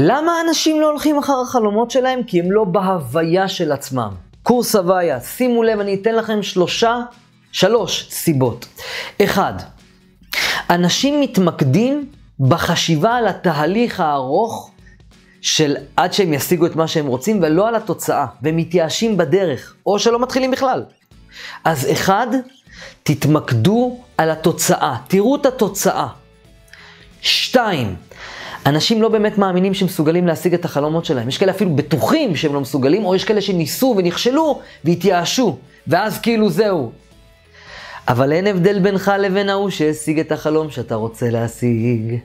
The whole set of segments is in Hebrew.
למה אנשים לא הולכים אחר החלומות שלהם? כי הם לא בהוויה של עצמם. קורס הוויה, שימו לב, אני אתן לכם שלושה, שלוש סיבות. אחד, אנשים מתמקדים בחשיבה על התהליך הארוך של עד שהם ישיגו את מה שהם רוצים, ולא על התוצאה, והם מתייאשים בדרך, או שלא מתחילים בכלל. אז אחד, תתמקדו על התוצאה, תראו את התוצאה. שתיים, אנשים לא באמת מאמינים שהם מסוגלים להשיג את החלומות שלהם. יש כאלה אפילו בטוחים שהם לא מסוגלים, או יש כאלה שניסו ונכשלו והתייאשו, ואז כאילו זהו. אבל אין הבדל בינך לבין ההוא שהשיג את החלום שאתה רוצה להשיג.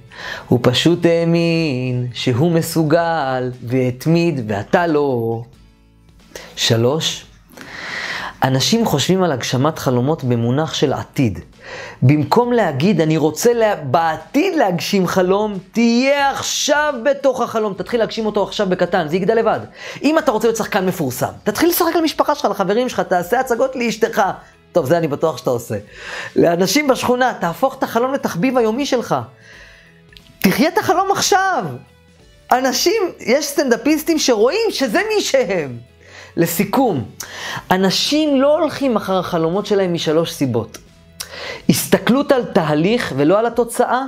הוא פשוט האמין שהוא מסוגל והתמיד ואתה לא. שלוש, אנשים חושבים על הגשמת חלומות במונח של עתיד. במקום להגיד, אני רוצה לה... בעתיד להגשים חלום, תהיה עכשיו בתוך החלום. תתחיל להגשים אותו עכשיו בקטן, זה יגדל לבד. אם אתה רוצה להיות שחקן מפורסם, תתחיל לשחק למשפחה שלך, לחברים שלך, תעשה הצגות לאשתך. טוב, זה אני בטוח שאתה עושה. לאנשים בשכונה, תהפוך את החלום לתחביב היומי שלך. תחיה את החלום עכשיו. אנשים, יש סטנדאפיסטים שרואים שזה מי שהם. לסיכום, אנשים לא הולכים אחר החלומות שלהם משלוש סיבות. הסתכלות על תהליך ולא על התוצאה.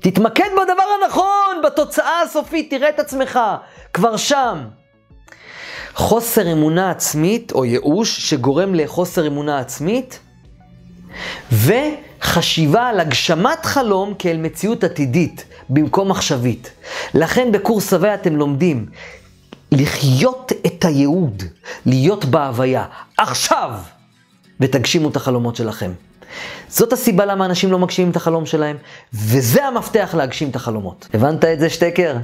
תתמקד בדבר הנכון, בתוצאה הסופית, תראה את עצמך, כבר שם. חוסר אמונה עצמית או ייאוש שגורם לחוסר אמונה עצמית, וחשיבה על הגשמת חלום כאל מציאות עתידית במקום עכשווית. לכן בקורס הווה אתם לומדים לחיות את הייעוד, להיות בהוויה, עכשיו, ותגשימו את החלומות שלכם. זאת הסיבה למה אנשים לא מגשימים את החלום שלהם, וזה המפתח להגשים את החלומות. הבנת את זה, שטקר?